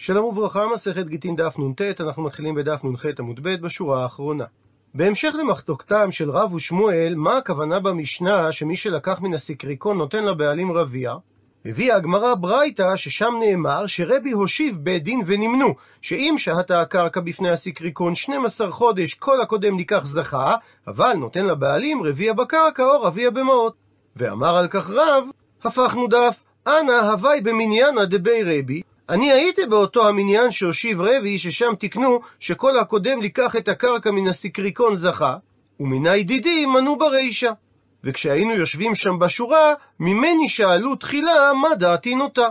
שלום וברכה, מסכת גיטין דף נ"ט, אנחנו מתחילים בדף נ"ח עמוד ב' בשורה האחרונה. בהמשך למחלוקתם של רב ושמואל, מה הכוונה במשנה שמי שלקח מן הסיקריקון נותן לבעלים רביע? הביאה הגמרא ברייתא ששם נאמר שרבי הושיב בית דין ונמנו, שאם שהתה הקרקע בפני הסיקריקון 12 חודש כל הקודם ניקח זכה, אבל נותן לבעלים רביע בקרקע או רביע במעות. ואמר על כך רב, הפכנו דף, אנא הווי במניינה דבי רבי, אני הייתי באותו המניין שהושיב רבי, ששם תיקנו שכל הקודם לקח את הקרקע מן הסיקריקון זכה, ומיני דידי מנו ברישה. וכשהיינו יושבים שם בשורה, ממני שאלו תחילה מה דעתי נוטה.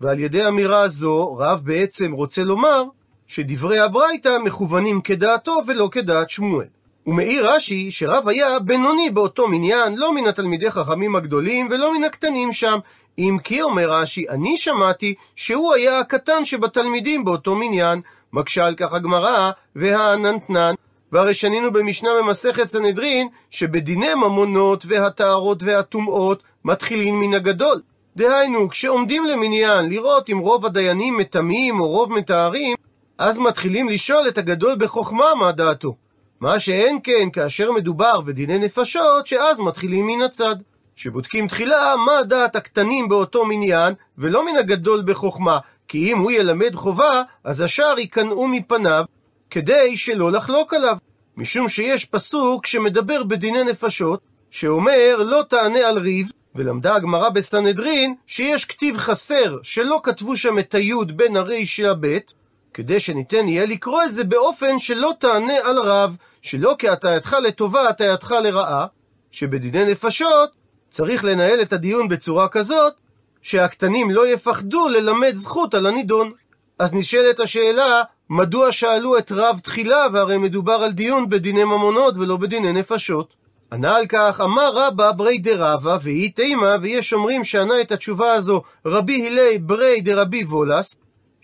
ועל ידי אמירה זו, רב בעצם רוצה לומר שדברי הברייתא מכוונים כדעתו ולא כדעת שמואל. ומעיר רש"י שרב היה בינוני באותו מניין, לא מן התלמידי חכמים הגדולים ולא מן הקטנים שם. אם כי אומר רש"י, אני שמעתי שהוא היה הקטן שבתלמידים באותו מניין. מקשה על כך הגמרא, והעננתנן. והרי שנינו במשנה במסכת סנהדרין, שבדיני ממונות והטהרות והטומאות מתחילים מן הגדול. דהיינו, כשעומדים למניין לראות אם רוב הדיינים מטמאים או רוב מטהרים, אז מתחילים לשאול את הגדול בחוכמה מה דעתו. מה שאין כן כאשר מדובר בדיני נפשות, שאז מתחילים מן הצד. שבודקים תחילה מה דעת הקטנים באותו מניין, ולא מן הגדול בחוכמה, כי אם הוא ילמד חובה, אז השאר ייכנעו מפניו, כדי שלא לחלוק עליו. משום שיש פסוק שמדבר בדיני נפשות, שאומר לא תענה על ריב, ולמדה הגמרא בסנהדרין שיש כתיב חסר שלא כתבו שם את היוד בין הריש לבית, כדי שניתן יהיה לקרוא את זה באופן שלא תענה על רב, שלא כהטעתך לטובה הטעתך לרעה, שבדיני נפשות צריך לנהל את הדיון בצורה כזאת, שהקטנים לא יפחדו ללמד זכות על הנידון. אז נשאלת השאלה, מדוע שאלו את רב תחילה, והרי מדובר על דיון בדיני ממונות ולא בדיני נפשות? ענה על כך, אמר רבא ברי דרבא, והיא תימה, ויש אומרים שענה את התשובה הזו רבי הילי ברי דרבי וולס,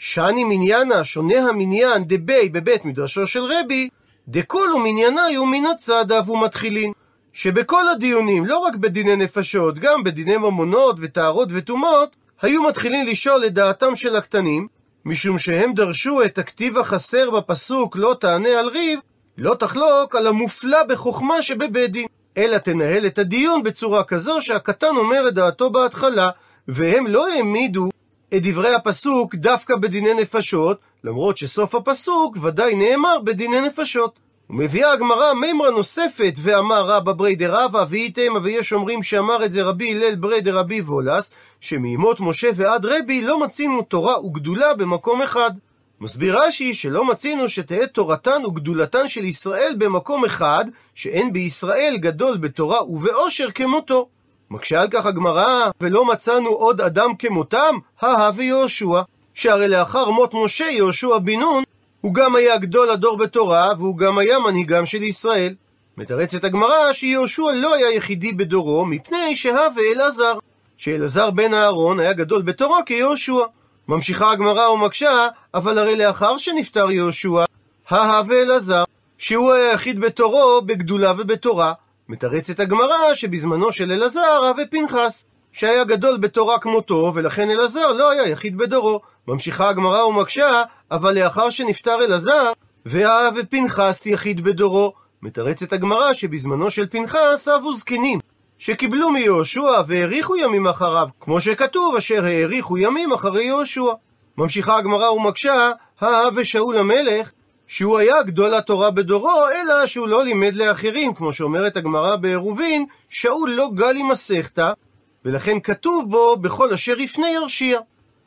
שאני מניינה, שונה המניין דבי בבית מדרשו של רבי, דכולו מנייניו מן הצדה ומתחילין. שבכל הדיונים, לא רק בדיני נפשות, גם בדיני ממונות וטהרות וטומאות, היו מתחילים לשאול את דעתם של הקטנים, משום שהם דרשו את הכתיב החסר בפסוק לא תענה על ריב, לא תחלוק על המופלא בחוכמה שבבית דין, אלא תנהל את הדיון בצורה כזו שהקטן אומר את דעתו בהתחלה, והם לא העמידו את דברי הפסוק דווקא בדיני נפשות, למרות שסוף הפסוק ודאי נאמר בדיני נפשות. ומביאה הגמרא מימרה נוספת, ואמר רבא ברי דרבא, ואיתמה, ויש אומרים שאמר את זה רבי הלל ברי דרבי וולס, שמימות משה ועד רבי לא מצינו תורה וגדולה במקום אחד. מסביר רש"י שלא מצינו שתהא תורתן וגדולתן של ישראל במקום אחד, שאין בישראל גדול בתורה ובאושר כמותו. מקשה על כך הגמרא, ולא מצאנו עוד אדם כמותם, הא ויהושע. שהרי לאחר מות משה יהושע בן נון, הוא גם היה גדול הדור בתורה, והוא גם היה מנהיגם של ישראל. מתרצת הגמרא שיהושע לא היה יחידי בדורו, מפני שהווה אלעזר. שאלעזר בן אהרון היה גדול בתורה כיהושע. ממשיכה הגמרא ומקשה, אבל הרי לאחר שנפטר יהושע, ההווה אלעזר, שהוא היה יחיד בתורו בגדולה ובתורה. מתרצת הגמרא שבזמנו של אלעזר הווה פנחס, שהיה גדול בתורה כמותו, ולכן אלעזר לא היה יחיד בדורו. ממשיכה הגמרא ומקשה, אבל לאחר שנפטר אלעזר, והאב ופנחס יחיד בדורו. מתרצת הגמרא שבזמנו של פנחס אבו זקנים, שקיבלו מיהושע והאריכו ימים אחריו, כמו שכתוב, אשר האריכו ימים אחרי יהושע. ממשיכה הגמרא ומקשה, האב ושאול המלך, שהוא היה גדול התורה בדורו, אלא שהוא לא לימד לאחרים, כמו שאומרת הגמרא בעירובין, שאול לא גל עם מסכתא, ולכן כתוב בו, בכל אשר יפנה ירשיע.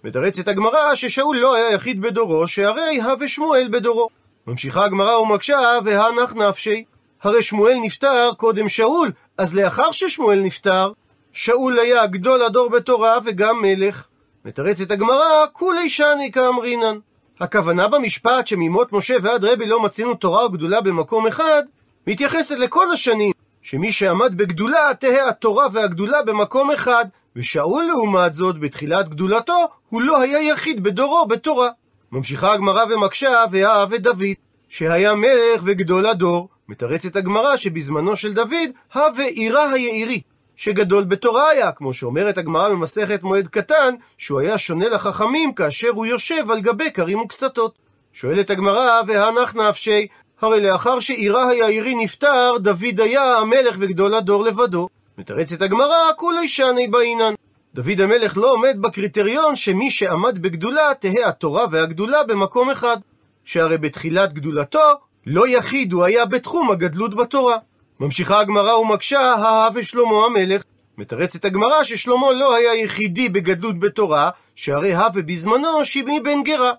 מתרצת הגמרא ששאול לא היה יחיד בדורו, שהרי הווה שמואל בדורו. ממשיכה הגמרא ומקשה, והנח נפשי. הרי שמואל נפטר קודם שאול, אז לאחר ששמואל נפטר, שאול היה גדול הדור בתורה וגם מלך. מתרצת הגמרא, כולי שני כאמרינן. הכוונה במשפט שממות משה ועד רבי לא מצינו תורה וגדולה במקום אחד, מתייחסת לכל השנים, שמי שעמד בגדולה תהא התורה והגדולה במקום אחד, ושאול לעומת זאת, בתחילת גדולתו, הוא לא היה יחיד בדורו בתורה. ממשיכה הגמרא ומקשה, והאב את דוד, שהיה מלך וגדול הדור. מתרצת הגמרא שבזמנו של דוד, הווה עירה היעירי, שגדול בתורה היה, כמו שאומרת הגמרא במסכת מועד קטן, שהוא היה שונה לחכמים כאשר הוא יושב על גבי כרים וכסתות. שואלת הגמרא, והנח נפשי, הרי לאחר שאירה היאירי נפטר, דוד היה המלך וגדול הדור לבדו. מתרצת הגמרא, כולי שני באינן. דוד המלך לא עומד בקריטריון שמי שעמד בגדולה תהא התורה והגדולה במקום אחד. שהרי בתחילת גדולתו, לא יחיד הוא היה בתחום הגדלות בתורה. ממשיכה הגמרא ומקשה, הא ושלמה המלך. מתרצת הגמרא ששלמה לא היה יחידי בגדלות בתורה, שהרי הא ובזמנו שמעי בן גרה.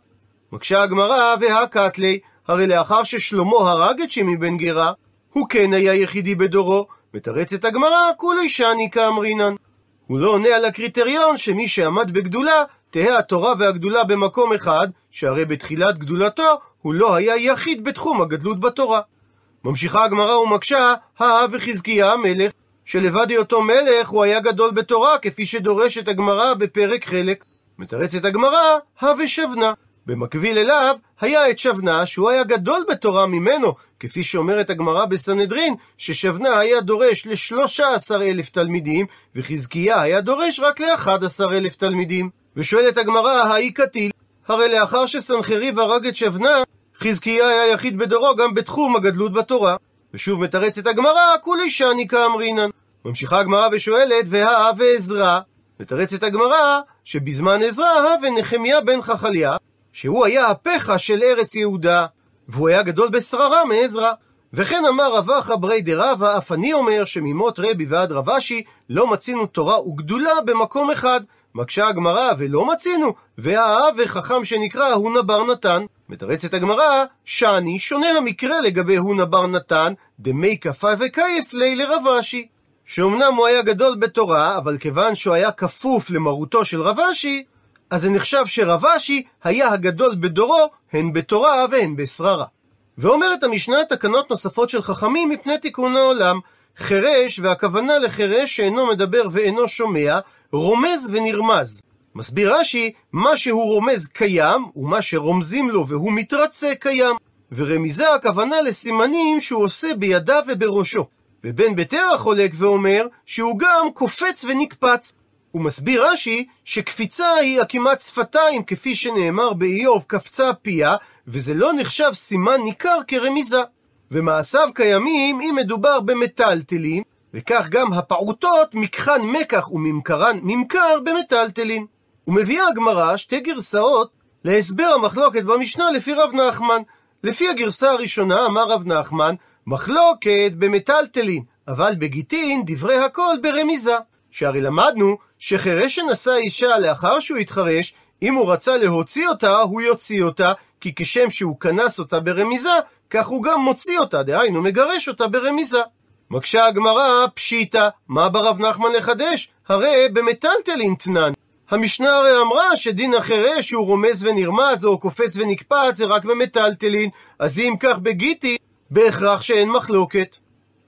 מקשה הגמרא, והא קטלי, הרי לאחר ששלמה הרג את שמעי בן גרה, הוא כן היה יחידי בדורו. מתרצת הגמרא, כולי שני כאמרינן. הוא לא עונה על הקריטריון שמי שעמד בגדולה, תהא התורה והגדולה במקום אחד, שהרי בתחילת גדולתו הוא לא היה יחיד בתחום הגדלות בתורה. ממשיכה הגמרא ומקשה, הא וחזקיה המלך, שלבד היותו מלך הוא היה גדול בתורה, כפי שדורשת הגמרא בפרק חלק. מתרצת הגמרא, הא ושבנה. במקביל אליו, היה את שבנה, שהוא היה גדול בתורה ממנו, כפי שאומרת הגמרא בסנהדרין, ששבנה היה דורש לשלושה עשר אלף תלמידים, וחזקיה היה דורש רק לאחד עשר אלף תלמידים. ושואלת הגמרא, האי קטיל? הרי לאחר שסנחריב הרג את שבנה, חזקיה היה יחיד בדורו גם בתחום הגדלות בתורה. ושוב מתרצת הגמרא, כולי שני כאמרינן. ממשיכה הגמרא ושואלת, והאה ועזרא? מתרצת הגמרא, שבזמן עזרא הא ונחמיה בן חכליה, שהוא היה הפכה של ארץ יהודה, והוא היה גדול בשררה מעזרא. וכן אמר רבא ברי דרבא, אף אני אומר שממות רבי ועד רבשי לא מצינו תורה וגדולה במקום אחד. מקשה הגמרא, ולא מצינו, והאב וחכם שנקרא הונה בר נתן. מתרצת הגמרא, שאני שונה המקרה לגבי הונה בר נתן, דמי כפה וכיף לי לרבשי. שאומנם הוא היה גדול בתורה, אבל כיוון שהוא היה כפוף למרותו של רבשי, אז זה נחשב שרבשי היה הגדול בדורו, הן בתורה והן בשררה. ואומרת המשנה תקנות נוספות של חכמים מפני תיקון העולם. חירש, והכוונה לחירש שאינו מדבר ואינו שומע, רומז ונרמז. מסביר רש"י, מה שהוא רומז קיים, ומה שרומזים לו והוא מתרצה קיים. ורמיזה הכוונה לסימנים שהוא עושה בידיו ובראשו. ובן ביתר חולק ואומר שהוא גם קופץ ונקפץ. הוא מסביר רש"י שקפיצה היא עקימת שפתיים, כפי שנאמר באיוב, קפצה פיה, וזה לא נחשב סימן ניכר כרמיזה. ומעשיו קיימים אם מדובר במטלטלים, וכך גם הפעוטות מקחן מקח וממכרן ממכר במטלטלין. ומביאה הגמרא שתי גרסאות להסבר המחלוקת במשנה לפי רב נחמן. לפי הגרסה הראשונה אמר רב נחמן, מחלוקת במטלטלין, אבל בגיטין דברי הכל ברמיזה. שהרי למדנו שחירש שנשא אישה לאחר שהוא התחרש, אם הוא רצה להוציא אותה, הוא יוציא אותה, כי כשם שהוא כנס אותה ברמיזה, כך הוא גם מוציא אותה, דהיינו מגרש אותה ברמיזה. מקשה הגמרא, פשיטא, מה ברב נחמן לחדש? הרי במטלטלין תנן. המשנה הרי אמרה שדין החירש שהוא רומז ונרמז או קופץ ונקפץ זה רק במטלטלין, אז אם כך בגיטי, בהכרח שאין מחלוקת.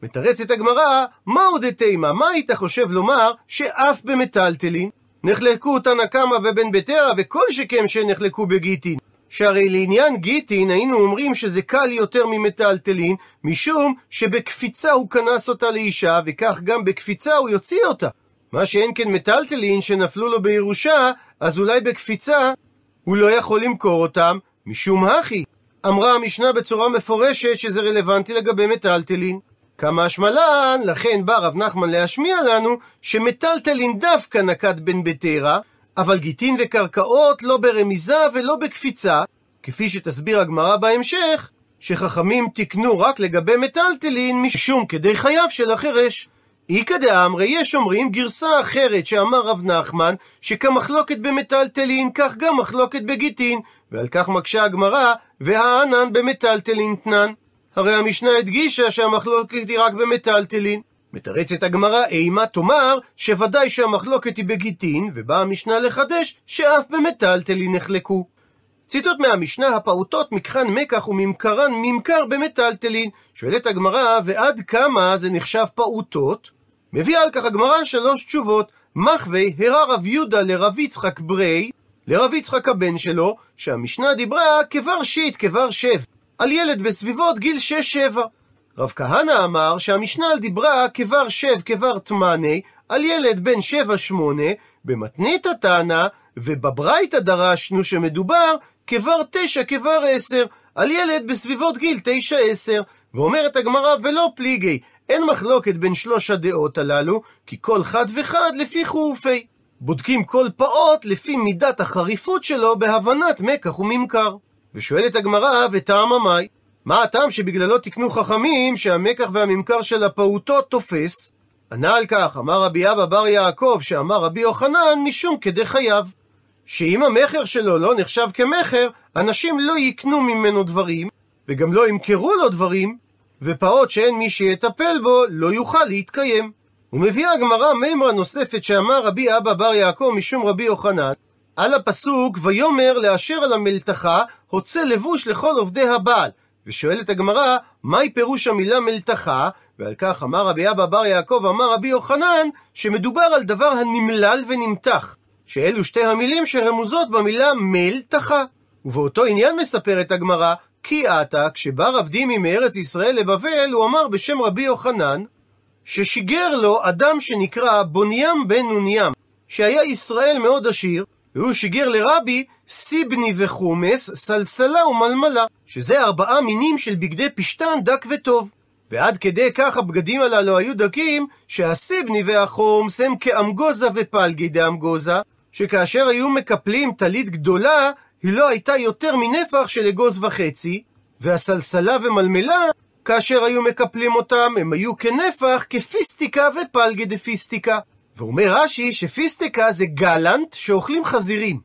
מתרצת הגמרא, מהו דתימה? מה היית חושב לומר שאף במטלטלין? נחלקו תנא קמא ובן ביתרא וכל שכם שנחלקו בגיטין. שהרי לעניין גיטין היינו אומרים שזה קל יותר ממטלטלין, משום שבקפיצה הוא כנס אותה לאישה, וכך גם בקפיצה הוא יוציא אותה. מה שאין כן מטלטלין שנפלו לו בירושה, אז אולי בקפיצה הוא לא יכול למכור אותם, משום הכי. אמרה המשנה בצורה מפורשת שזה רלוונטי לגבי מטלטלין. כמה השמלן, לכן בא רב נחמן להשמיע לנו שמטלטלין דווקא נקט בן ביתרה, אבל גיטין וקרקעות לא ברמיזה ולא בקפיצה, כפי שתסביר הגמרא בהמשך, שחכמים תיקנו רק לגבי מטלטלין משום כדי חייו של החירש. איכא דאמרי יש אומרים גרסה אחרת שאמר רב נחמן, שכמחלוקת במטלטלין, כך גם מחלוקת בגיטין, ועל כך מקשה הגמרא, והענן במטלטלין תנן. הרי המשנה הדגישה שהמחלוקת היא רק במטלטלין. מתרצת הגמרא אימה תאמר שוודאי שהמחלוקת היא בגיטין, ובאה המשנה לחדש שאף במטלטלין נחלקו. ציטוט מהמשנה, הפעוטות מקחן מקח וממכרן ממכר במטלטלין. שואלת הגמרא, ועד כמה זה נחשב פעוטות? מביאה על כך הגמרא שלוש תשובות. מחווי הרא רב יהודה לרב יצחק ברי, לרב יצחק הבן שלו, שהמשנה דיברה כבר שיט, כבר שב, על ילד בסביבות גיל שש-שבע. רב כהנא אמר שהמשנה דיברה כבר שב כבר תמאני על ילד בן 7-8 במתנית הטענה, ובברייתא דרשנו שמדובר כבר 9 כבר 10, על ילד בסביבות גיל 9-10. ואומרת הגמרא, ולא פליגי, אין מחלוקת בין שלוש הדעות הללו, כי כל חד וחד לפי חורפי. בודקים כל פעוט לפי מידת החריפות שלו בהבנת מקח וממכר. ושואלת הגמרא, וטעם המאי? מה הטעם שבגללו תקנו חכמים שהמקח והממכר של הפעוטות תופס? ענה על כך, אמר רבי אבא בר יעקב, שאמר רבי יוחנן, משום כדי חייו. שאם המכר שלו לא נחשב כמכר, אנשים לא יקנו ממנו דברים, וגם לא ימכרו לו דברים, ופעוט שאין מי שיטפל בו, לא יוכל להתקיים. ומביאה הגמרא מימרה נוספת שאמר רבי אבא בר יעקב משום רבי יוחנן, על הפסוק, ויאמר לאשר על המלתחה, הוצא לבוש לכל עובדי הבעל. ושואלת הגמרא, מהי פירוש המילה מלתחה? ועל כך אמר רבי אבא בר יעקב, אמר רבי יוחנן, שמדובר על דבר הנמלל ונמתח, שאלו שתי המילים שרמוזות במילה מלתחה. ובאותו עניין מספרת הגמרא, כי עתה, כשבא רב דימי מארץ ישראל לבבל, הוא אמר בשם רבי יוחנן, ששיגר לו אדם שנקרא בונים בן נונים, שהיה ישראל מאוד עשיר, והוא שיגר לרבי סיבני וחומס, סלסלה ומלמלה, שזה ארבעה מינים של בגדי פשתן דק וטוב. ועד כדי כך הבגדים הללו היו דקים, שהסיבני והחומס הם כאמגוזה ופלגי דאמגוזה, שכאשר היו מקפלים טלית גדולה, היא לא הייתה יותר מנפח של אגוז וחצי, והסלסלה ומלמלה, כאשר היו מקפלים אותם, הם היו כנפח כפיסטיקה ופלגי דפיסטיקה. ואומר רש"י שפיסטיקה זה גלנט שאוכלים חזירים.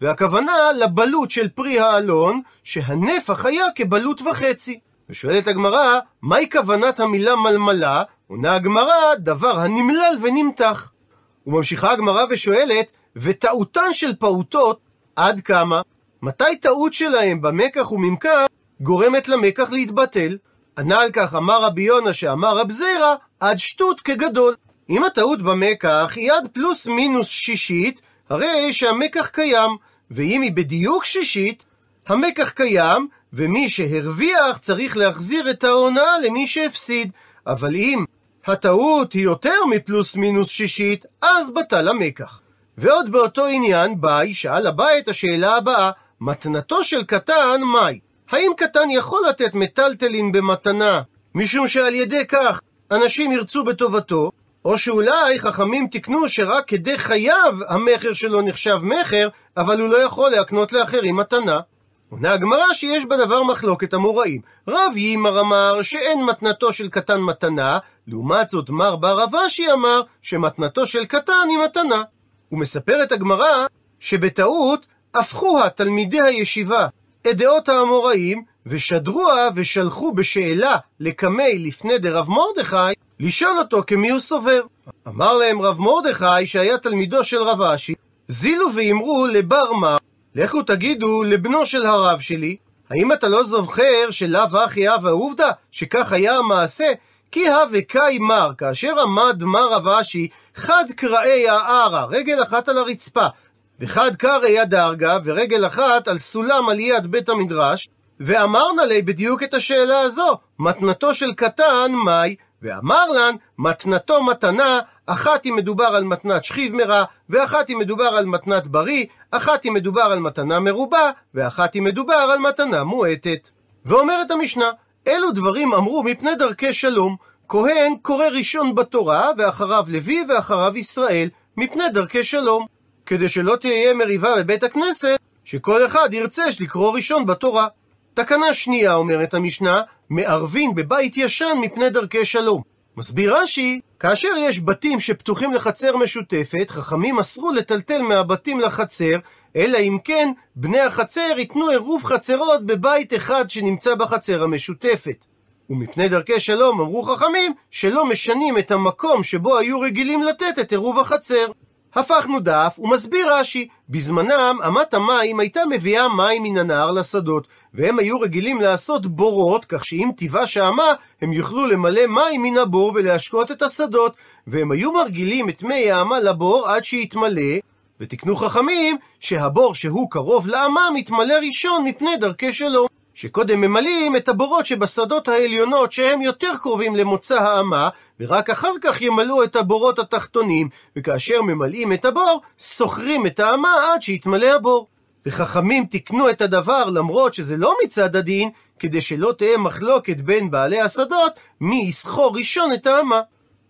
והכוונה לבלוט של פרי האלון, שהנפח היה כבלוט וחצי. ושואלת הגמרא, מהי כוונת המילה מלמלה? עונה הגמרא, דבר הנמלל ונמתח. וממשיכה הגמרא ושואלת, וטעותן של פעוטות, עד כמה? מתי טעות שלהם במקח וממכר גורמת למקח להתבטל? ענה על כך אמר רבי יונה שאמר רב זירא, עד שטות כגדול. אם הטעות במקח היא עד פלוס מינוס שישית, הרי שהמקח קיים, ואם היא בדיוק שישית, המקח קיים, ומי שהרוויח צריך להחזיר את ההונאה למי שהפסיד. אבל אם הטעות היא יותר מפלוס מינוס שישית, אז בטל המקח. ועוד באותו עניין, ביי, שאל הבא את השאלה הבאה, מתנתו של קטן, מהי? האם קטן יכול לתת מטלטלין במתנה, משום שעל ידי כך אנשים ירצו בטובתו, או שאולי חכמים תיקנו שרק כדי חייו המכר שלו נחשב מכר, אבל הוא לא יכול להקנות לאחרים מתנה. עונה הגמרא שיש בדבר מחלוקת המוראים. רב יימר אמר שאין מתנתו של קטן מתנה, לעומת זאת מר בר אבשי אמר שמתנתו של קטן היא מתנה. ומספרת הגמרא שבטעות הפכוה תלמידי הישיבה את דעות האמוראים, ושדרוה ושלחו בשאלה לקמי לפני דרב מרדכי, לשאול אותו כמי הוא סובר. אמר להם רב מרדכי, שהיה תלמידו של רב אשי, זילו ואמרו לבר מר, לכו תגידו לבנו של הרב שלי, האם אתה לא זוכר שלאו אחי אב עובדא, שכך היה המעשה? כי הא וקאי מר, כאשר עמד מר רב אשי, חד קראי הערה, רגל אחת על הרצפה, וחד קראי הדרגה, ורגל אחת על סולם על יד בית המדרש, ואמרנה לי בדיוק את השאלה הזו, מתנתו של קטן, מהי? ואמר לן, מתנתו מתנה, אחת אם מדובר על מתנת שכיב מרע, ואחת אם מדובר על מתנת בריא, אחת אם מדובר על מתנה מרובה, ואחת אם מדובר על מתנה מועטת. ואומרת המשנה, אלו דברים אמרו מפני דרכי שלום, כהן קורא ראשון בתורה, ואחריו לוי, ואחריו ישראל, מפני דרכי שלום. כדי שלא תהיה מריבה בבית הכנסת, שכל אחד ירצה לקרוא ראשון בתורה. תקנה שנייה, אומרת המשנה, מערבין בבית ישן מפני דרכי שלום. מסביר רש"י, כאשר יש בתים שפתוחים לחצר משותפת, חכמים אסרו לטלטל מהבתים לחצר, אלא אם כן בני החצר ייתנו עירוב חצרות בבית אחד שנמצא בחצר המשותפת. ומפני דרכי שלום אמרו חכמים שלא משנים את המקום שבו היו רגילים לתת את עירוב החצר. הפכנו דף, ומסביר רש"י, בזמנם אמת המים הייתה מביאה מים מן הנהר לשדות, והם היו רגילים לעשות בורות, כך שאם תיבש האמה, הם יוכלו למלא מים מן הבור ולהשקות את השדות, והם היו מרגילים את מי האמה לבור עד שיתמלא, ותקנו חכמים שהבור שהוא קרוב לאמה מתמלא ראשון מפני דרכי שלום. שקודם ממלאים את הבורות שבשדות העליונות שהם יותר קרובים למוצא האמה, ורק אחר כך ימלאו את הבורות התחתונים, וכאשר ממלאים את הבור, סוחרים את האמה עד שיתמלא הבור. וחכמים תיקנו את הדבר למרות שזה לא מצד הדין, כדי שלא תהיה מחלוקת בין בעלי השדות מי יסחור ראשון את האמה.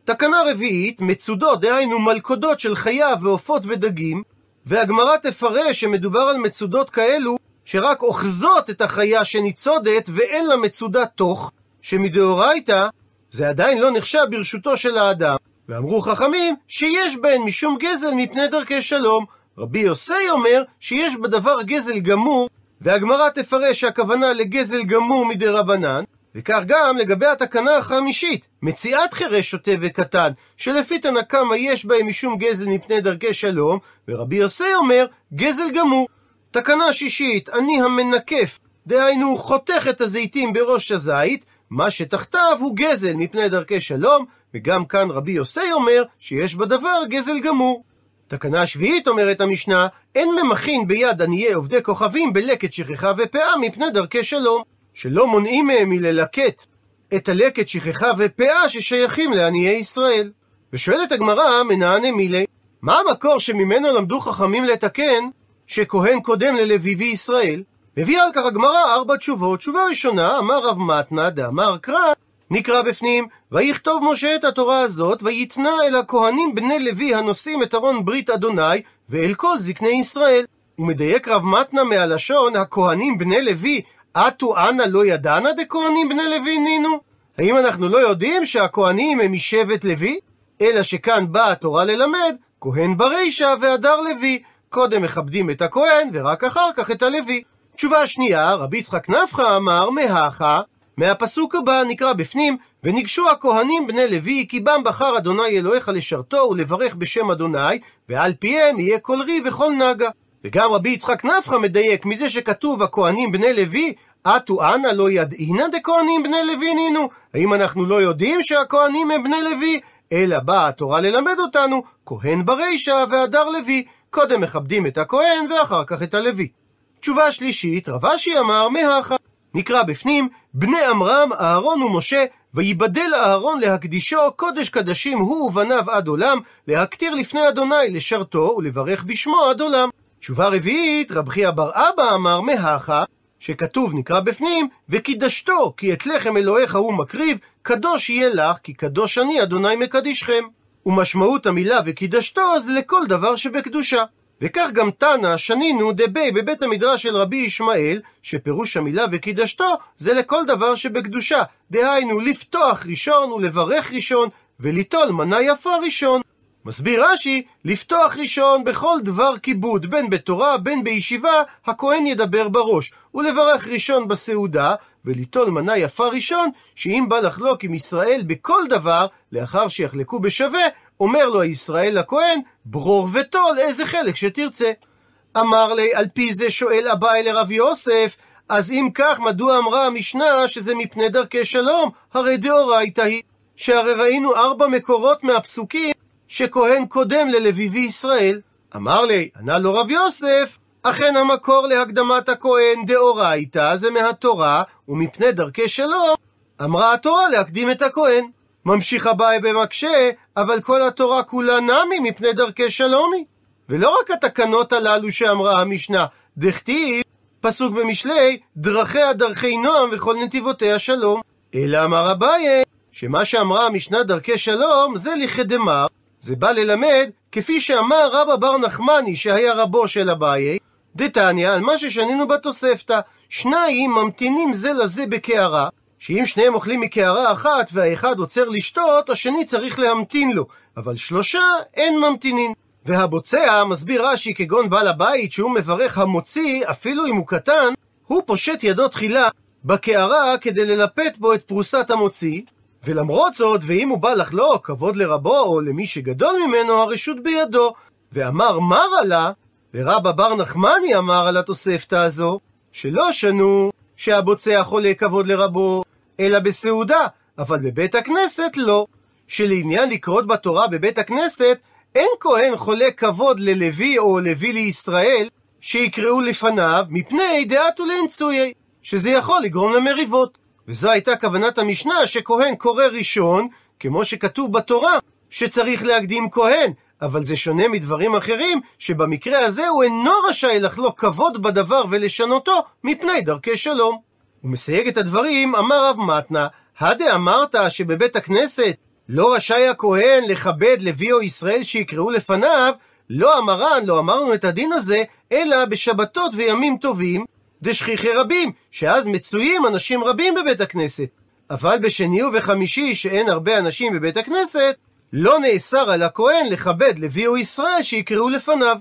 תקנה רביעית, מצודות, דהיינו מלכודות של חיה ועופות ודגים, והגמרא תפרש שמדובר על מצודות כאלו שרק אוחזות את החיה שניצודת ואין לה מצודה תוך, שמדאורייתא זה עדיין לא נחשב ברשותו של האדם. ואמרו חכמים שיש בהן משום גזל מפני דרכי שלום. רבי יוסי אומר שיש בדבר גזל גמור, והגמרא תפרש שהכוונה לגזל גמור מדי רבנן, וכך גם לגבי התקנה החמישית, מציאת חירש שוטה וקטן, שלפי תנא קמא יש בהם משום גזל מפני דרכי שלום, ורבי יוסי אומר, גזל גמור. תקנה שישית, אני המנקף, דהיינו חותך את הזיתים בראש הזית, מה שתחתיו הוא גזל מפני דרכי שלום, וגם כאן רבי יוסי אומר שיש בדבר גזל גמור. תקנה שביעית אומרת המשנה, אין ממכין ביד עניי עובדי כוכבים בלקט שכחה ופאה מפני דרכי שלום. שלא מונעים מהם מללקט את הלקט שכחה ופאה ששייכים לעניי ישראל. ושואלת הגמרא, מנענה מילי, מה המקור שממנו למדו חכמים לתקן שכהן קודם ללוי וישראל? מביאה על כך הגמרא ארבע תשובות. תשובה ראשונה, אמר רב מתנה דאמר קרא, נקרא בפנים, ויכתוב משה את התורה הזאת, ויתנה אל הכהנים בני לוי הנושאים את ארון ברית אדוני, ואל כל זקני ישראל. ומדייק רב מתנה מהלשון, הכהנים בני לוי, אטו אנא לא ידענה דכהנים בני לוי נינו? האם אנחנו לא יודעים שהכהנים הם משבט לוי? אלא שכאן באה התורה ללמד, כהן ברישא והדר לוי. קודם מכבדים את הכהן, ורק אחר כך את הלוי. תשובה שנייה, רבי יצחק נפחא אמר, מהכה, מהפסוק הבא נקרא בפנים, וניגשו הכהנים בני לוי, כי בם בחר אדוני אלוהיך לשרתו ולברך בשם אדוני, ועל פיהם יהיה כל רי וכל נגה. וגם רבי יצחק נפחא מדייק מזה שכתוב הכהנים בני לוי, אטו אנא לא ידעינא דכהנים בני לוי נינו? האם אנחנו לא יודעים שהכהנים הם בני לוי? אלא באה התורה ללמד אותנו, כהן ברישא והדר לוי. קודם מכבדים את הכהן ואחר כך את הלוי. תשובה שלישית, רב אשי אמר מהכה. נקרא בפנים, בני עמרם, אהרון ומשה, ויבדל אהרון להקדישו קודש קדשים הוא ובניו עד עולם, להקטיר לפני אדוני לשרתו ולברך בשמו עד עולם. תשובה רביעית, רב חייא בר אבא אמר מהכה, שכתוב נקרא בפנים, וקידשתו, כי את לחם אלוהיך הוא מקריב, קדוש יהיה לך, כי קדוש אני אדוני מקדישכם. ומשמעות המילה וקידשתו זה לכל דבר שבקדושה. וכך גם תנא שנינו דבי בבית המדרש של רבי ישמעאל, שפירוש המילה וקידשתו זה לכל דבר שבקדושה, דהיינו לפתוח ראשון ולברך ראשון, וליטול מנה יפה ראשון. מסביר רש"י, לפתוח ראשון בכל דבר כיבוד, בין בתורה, בין בישיבה, הכהן ידבר בראש, ולברך ראשון בסעודה, וליטול מנה יפה ראשון, שאם בא לחלוק עם ישראל בכל דבר, לאחר שיחלקו בשווה, אומר לו ישראל לכהן, ברור וטול איזה חלק שתרצה. אמר לי, על פי זה שואל אביי לרב יוסף, אז אם כך, מדוע אמרה המשנה שזה מפני דרכי שלום? הרי דאורייתא היא. שהרי ראינו ארבע מקורות מהפסוקים שכהן קודם ללוי וישראל. אמר לי, ענה לו רב יוסף, אכן המקור להקדמת הכהן דאורייתא זה מהתורה, ומפני דרכי שלום, אמרה התורה להקדים את הכהן. ממשיך אביי במקשה, אבל כל התורה כולה נמי מפני דרכי שלומי. ולא רק התקנות הללו שאמרה המשנה, דכתיב, פסוק במשלי, דרכיה דרכי נועם וכל נתיבותיה שלום. אלא אמר אביי, שמה שאמרה המשנה דרכי שלום, זה לכדמר, זה בא ללמד, כפי שאמר רבא בר נחמני, שהיה רבו של אביי, דתניא, על מה ששנינו בתוספתא, שניים ממתינים זה לזה בקערה, שאם שניהם אוכלים מקערה אחת והאחד עוצר לשתות, השני צריך להמתין לו, אבל שלושה אין ממתינין. והבוצע, מסביר רש"י כגון בעל הבית שהוא מברך המוציא, אפילו אם הוא קטן, הוא פושט ידו תחילה בקערה כדי ללפת בו את פרוסת המוציא, ולמרות זאת, ואם הוא בא לחלוק כבוד לרבו או למי שגדול ממנו, הרשות בידו. ואמר מרה לה, ורבא בר נחמני אמר על התוספתא הזו, שלא שנו שהבוצע חולה כבוד לרבו, אלא בסעודה, אבל בבית הכנסת לא. שלעניין לקרות בתורה בבית הכנסת, אין כהן חולה כבוד ללוי או לוי לישראל, שיקראו לפניו מפני דעת ולאנצויי. שזה יכול לגרום למריבות. וזו הייתה כוונת המשנה שכהן קורא ראשון, כמו שכתוב בתורה, שצריך להקדים כהן, אבל זה שונה מדברים אחרים, שבמקרה הזה הוא אינו רשאי לחלוק כבוד בדבר ולשנותו, מפני דרכי שלום. הוא מסייג את הדברים, אמר רב מתנה, הדה אמרת שבבית הכנסת לא רשאי הכהן לכבד לוי או ישראל שיקראו לפניו, לא אמרן, לא אמרנו את הדין הזה, אלא בשבתות וימים טובים, דשכיחי רבים, שאז מצויים אנשים רבים בבית הכנסת. אבל בשני ובחמישי, שאין הרבה אנשים בבית הכנסת, לא נאסר על הכהן לכבד לוי או ישראל שיקראו לפניו.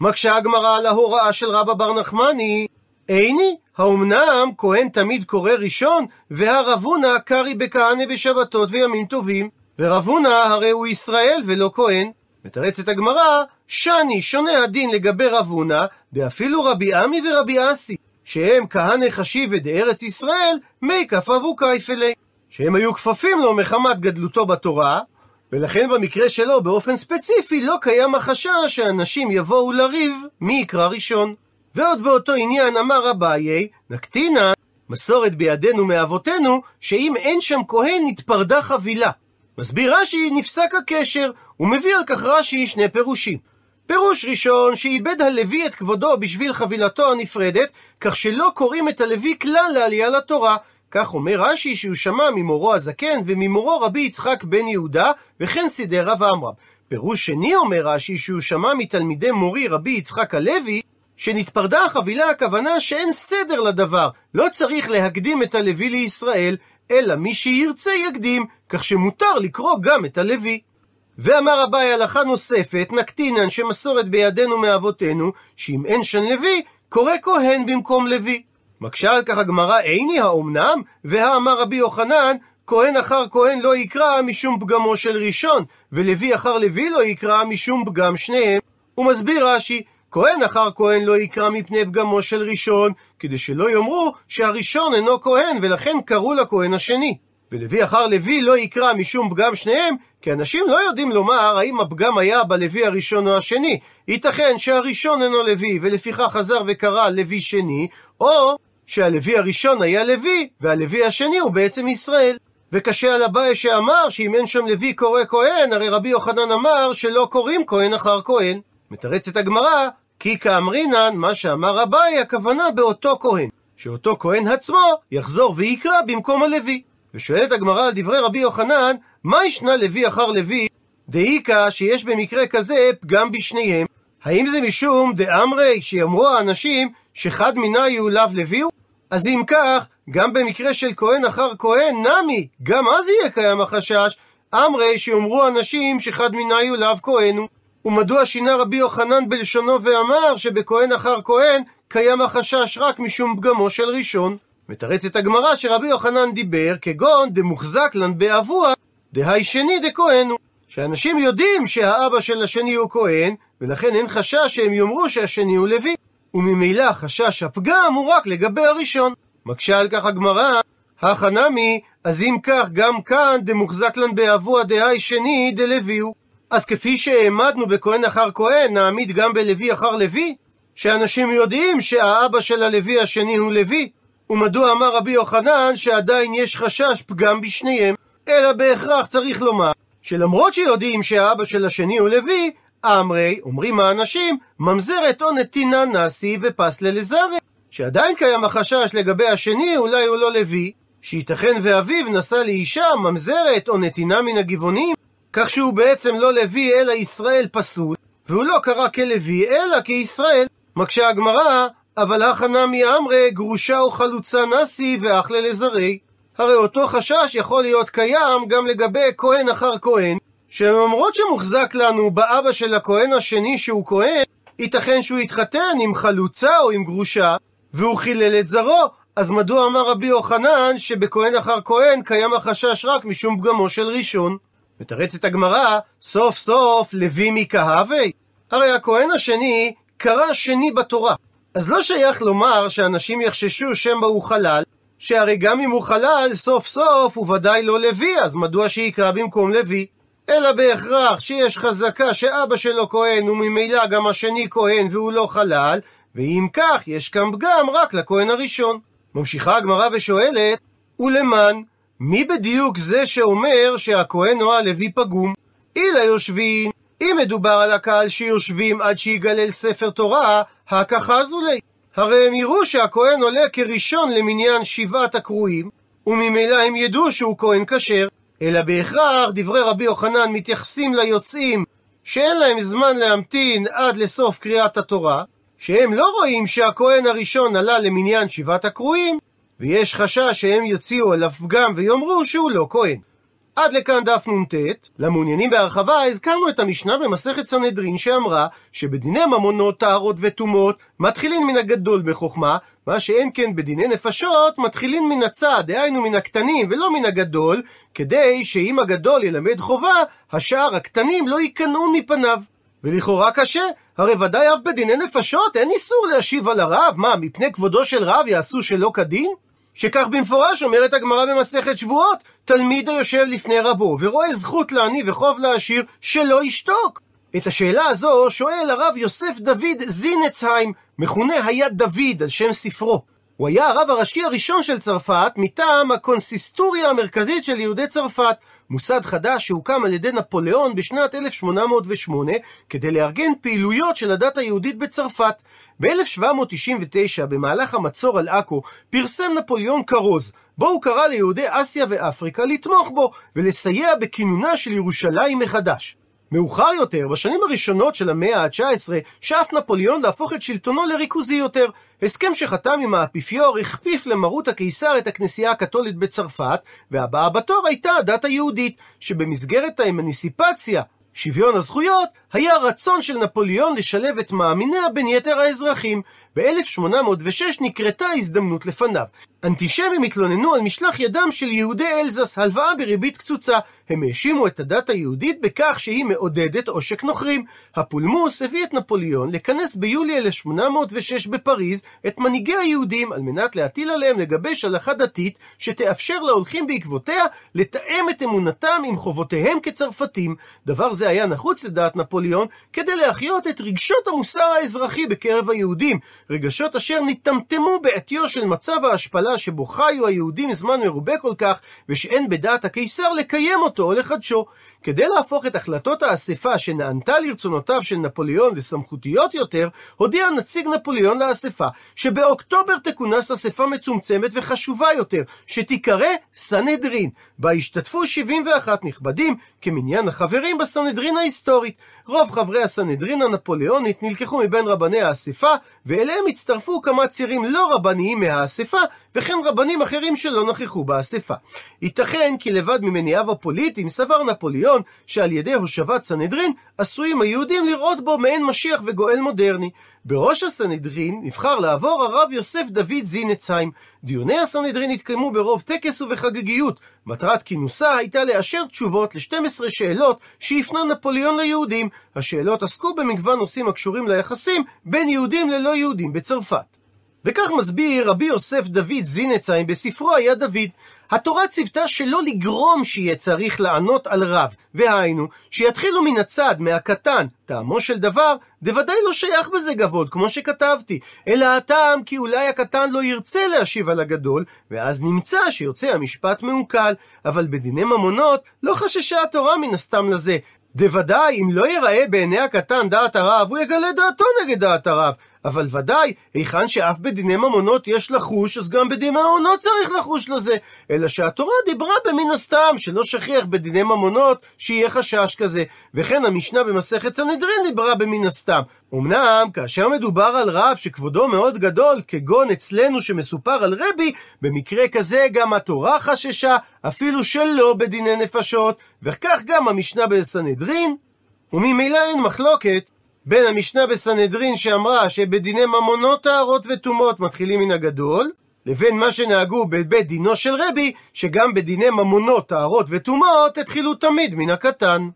מקשה הגמרא על ההוראה של רבא בר נחמני, איני, האומנם כהן תמיד קורא ראשון, והרבונה קרי בכהנה בשבתות וימים טובים, ורבונה הרי הוא ישראל ולא כהן. מתרצת הגמרא, שני שונה הדין לגבי רבונה, דאפילו רבי עמי ורבי אסי, שהם כהנא חשיבה דארץ ישראל, מי כפבו קייפלי. שהם היו כפפים לו מחמת גדלותו בתורה, ולכן במקרה שלו באופן ספציפי לא קיים החשש שאנשים יבואו לריב מי יקרא ראשון. ועוד באותו עניין אמר אביי, נקטינה, מסורת בידינו מאבותינו, שאם אין שם כהן נתפרדה חבילה. מסביר רש"י, נפסק הקשר, ומביא על כך רש"י שני פירושים. פירוש ראשון, שאיבד הלוי את כבודו בשביל חבילתו הנפרדת, כך שלא קוראים את הלוי כלל לעלייה לתורה. כך אומר רש"י שהוא שמע ממורו הזקן וממורו רבי יצחק בן יהודה, וכן סידר רב עמרם. פירוש שני אומר רש"י שהוא שמע מתלמידי מורי רבי יצחק הלוי, שנתפרדה החבילה הכוונה שאין סדר לדבר, לא צריך להקדים את הלוי לישראל, אלא מי שירצה יקדים, כך שמותר לקרוא גם את הלוי. ואמר אביי הלכה נוספת, נקטינן שמסורת בידינו מאבותינו, שאם אין שן לוי, קורא כהן במקום לוי. מקשה על כך הגמרא, איני האומנם? והאמר רבי יוחנן, כהן אחר כהן לא יקרא משום פגמו של ראשון, ולוי אחר לוי לא יקרא משום פגם שניהם. הוא מסביר רש"י, כהן אחר כהן לא יקרא מפני פגמו של ראשון, כדי שלא יאמרו שהראשון אינו כהן, ולכן קראו לכהן השני. ולוי אחר לוי לא יקרא משום פגם שניהם, כי אנשים לא יודעים לומר האם הפגם היה בלוי הראשון או השני. ייתכן שהראשון אינו לוי, ולפיכך חזר וקרא לוי שני, או שהלוי הראשון היה לוי, והלוי השני הוא בעצם ישראל. וקשה על אביי שאמר שאם אין שם לוי קורא כהן, הרי רבי יוחנן אמר שלא קוראים כהן אחר כהן. מתרצת הגמרא, כי כאמרינן, מה שאמר אביי, הכוונה באותו כהן. שאותו כהן עצמו יחזור ויקרא במקום הלוי. ושואלת הגמרא על דברי רבי יוחנן, מה ישנה לוי אחר לוי, דאיכא שיש במקרה כזה פגם בשניהם? האם זה משום דאמרי שיאמרו האנשים שחד מנאי הוא לאו לוי הוא? אז אם כך, גם במקרה של כהן אחר כהן, נמי, גם אז יהיה קיים החשש, אמרי שיאמרו אנשים שחד מנאי הוא לאו כהן הוא. ומדוע שינה רבי יוחנן בלשונו ואמר שבכהן אחר כהן קיים החשש רק משום פגמו של ראשון? מתרצת הגמרא שרבי יוחנן דיבר כגון דמוחזק לן באבוה דהי שני דכהן הוא. שאנשים יודעים שהאבא של השני הוא כהן, ולכן אין חשש שהם יאמרו שהשני הוא לוי. וממילא חשש הפגם הוא רק לגבי הראשון. מקשה על כך הגמרא, הכא נמי, אז אם כך גם כאן דמוחזק לן באבוה דהי שני דלוי הוא. אז כפי שהעמדנו בכהן אחר כהן, נעמיד גם בלוי אחר לוי? שאנשים יודעים שהאבא של הלוי השני הוא לוי? ומדוע אמר רבי יוחנן שעדיין יש חשש פגם בשניהם? אלא בהכרח צריך לומר שלמרות שיודעים שהאבא של השני הוא לוי, אמרי, אומרים האנשים, ממזרת או נתינה נאסי ופסלה לזרי. שעדיין קיים החשש לגבי השני, אולי הוא לא לוי, שייתכן ואביו נשא לאישה ממזרת או נתינה מן הגבעונים, כך שהוא בעצם לא לוי אלא ישראל פסול, והוא לא קרא כלוי אלא כישראל. מקשה הגמרא, אבל הכנה מאמרי גרושה או חלוצה נאסי ואחלה לזרי. הרי אותו חשש יכול להיות קיים גם לגבי כהן אחר כהן, שלמרות שמוחזק לנו באבא של הכהן השני שהוא כהן, ייתכן שהוא יתחתן עם חלוצה או עם גרושה, והוא חילל את זרעו, אז מדוע אמר רבי יוחנן שבכהן אחר כהן קיים החשש רק משום פגמו של ראשון? מתרצת הגמרא, סוף סוף לוי מקהווה? הרי הכהן השני קרא שני בתורה. אז לא שייך לומר שאנשים יחששו שמא הוא חלל, שהרי גם אם הוא חלל, סוף סוף הוא ודאי לא לוי, אז מדוע שיקרא במקום לוי? אלא בהכרח שיש חזקה שאבא שלו כהן וממילא גם השני כהן והוא לא חלל, ואם כך יש כאן פגם רק לכהן הראשון. ממשיכה הגמרא ושואלת, ולמן, מי בדיוק זה שאומר שהכהן או הלוי פגום? אילה יושבין, אם מדובר על הקהל שיושבים עד שיגלל ספר תורה, הככה זולי. הרי הם יראו שהכהן עולה כראשון למניין שבעת הקרואים, וממילא הם ידעו שהוא כהן כשר, אלא בהכרח דברי רבי יוחנן מתייחסים ליוצאים שאין להם זמן להמתין עד לסוף קריאת התורה, שהם לא רואים שהכהן הראשון עלה למניין שבעת הקרואים, ויש חשש שהם יוציאו עליו פגם ויאמרו שהוא לא כהן. עד לכאן דף נ"ט. למעוניינים בהרחבה, הזכרנו את המשנה במסכת סנהדרין שאמרה שבדיני ממונות, טהרות וטומאות מתחילין מן הגדול בחוכמה, מה שאין כן בדיני נפשות מתחילין מן הצד, דהיינו מן הקטנים ולא מן הגדול, כדי שאם הגדול ילמד חובה, השאר הקטנים לא ייכנעו מפניו. ולכאורה קשה, הרי ודאי אף בדיני נפשות אין איסור להשיב על הרב, מה, מפני כבודו של רב יעשו שלא כדין? שכך במפורש אומרת הגמרא במסכת שבועות, תלמיד היושב לפני רבו ורואה זכות לעני וחוב לעשיר, שלא ישתוק. את השאלה הזו שואל הרב יוסף דוד זינצהיים, מכונה היה דוד על שם ספרו. הוא היה הרב הראשי הראשון של צרפת מטעם הקונסיסטוריה המרכזית של יהודי צרפת, מוסד חדש שהוקם על ידי נפוליאון בשנת 1808 כדי לארגן פעילויות של הדת היהודית בצרפת. ב-1799, במהלך המצור על עכו, פרסם נפוליאון כרוז, בו הוא קרא ליהודי אסיה ואפריקה לתמוך בו ולסייע בכינונה של ירושלים מחדש. מאוחר יותר, בשנים הראשונות של המאה ה-19, שאף נפוליאון להפוך את שלטונו לריכוזי יותר. הסכם שחתם עם האפיפיור הכפיף למרות הקיסר את הכנסייה הקתולית בצרפת, והבאה בתור הייתה הדת היהודית, שבמסגרת האמניסיפציה שוויון הזכויות היה רצון של נפוליאון לשלב את מאמיניה בין יתר האזרחים. ב-1806 נקרתה הזדמנות לפניו. אנטישמים התלוננו על משלח ידם של יהודי אלזס, הלוואה בריבית קצוצה. הם האשימו את הדת היהודית בכך שהיא מעודדת עושק נוכרים. הפולמוס הביא את נפוליאון לכנס ביולי 1806 בפריז את מנהיגי היהודים על מנת להטיל עליהם לגבש הלכה דתית שתאפשר להולכים בעקבותיה לתאם את אמונתם עם חובותיהם כצרפתים. דבר זה היה נחוץ לדעת נפוליאון כדי להחיות את רגשות המוסר האזרחי בקרב היהודים, רגשות אשר נטמטמו בעטיו של מצב ההשפלה שבו חיו היהודים זמן מרובה כל כך, ושאין בדעת הקיסר לקיים אותו או לחדשו. כדי להפוך את החלטות האספה שנענתה לרצונותיו של נפוליאון לסמכותיות יותר, הודיע נציג נפוליאון לאספה שבאוקטובר תכונס אספה מצומצמת וחשובה יותר, שתיקרא סנהדרין, בה ישתתפו 71 נכבדים כמניין החברים בסנהדרין ההיסטורית. רוב חברי הסנהדרין הנפוליאונית נלקחו מבין רבני האספה, ואליהם הצטרפו כמה צירים לא רבניים מהאספה, וכן רבנים אחרים שלא נכחו באספה. ייתכן כי לבד ממניעיו הפוליטיים סבר נפוליאון שעל ידי הושבת סנהדרין עשויים היהודים לראות בו מעין משיח וגואל מודרני. בראש הסנהדרין נבחר לעבור הרב יוסף דוד זינצהיים. דיוני הסנהדרין התקיימו ברוב טקס ובחגיגיות. מטרת כינוסה הייתה לאשר תשובות ל-12 שאלות שהפנה נפוליאון ליהודים. השאלות עסקו במגוון נושאים הקשורים ליחסים בין יהודים ללא יהודים בצרפת. וכך מסביר רבי יוסף דוד זינצהיים בספרו היה דוד. התורה ציוותה שלא לגרום שיהיה צריך לענות על רב, והיינו, שיתחילו מן הצד, מהקטן, טעמו של דבר, דוודאי לא שייך בזה גבוד, כמו שכתבתי, אלא הטעם כי אולי הקטן לא ירצה להשיב על הגדול, ואז נמצא שיוצא המשפט מעוקל, אבל בדיני ממונות לא חששה התורה מן הסתם לזה. דוודאי, אם לא ייראה בעיני הקטן דעת הרב, הוא יגלה דעתו נגד דעת הרב. אבל ודאי, היכן שאף בדיני ממונות יש לחוש, אז גם בדיני ממונות צריך לחוש לזה. אלא שהתורה דיברה במין הסתם, שלא שכיח בדיני ממונות שיהיה חשש כזה. וכן המשנה במסכת סנהדרין דיברה במין הסתם. אמנם, כאשר מדובר על רב שכבודו מאוד גדול, כגון אצלנו שמסופר על רבי, במקרה כזה גם התורה חששה, אפילו שלא בדיני נפשות, וכך גם המשנה בסנהדרין. וממילא אין מחלוקת בין המשנה בסנהדרין שאמרה שבדיני ממונות טהרות וטומאות מתחילים מן הגדול, לבין מה שנהגו בבית דינו של רבי, שגם בדיני ממונות טהרות וטומאות התחילו תמיד מן הקטן.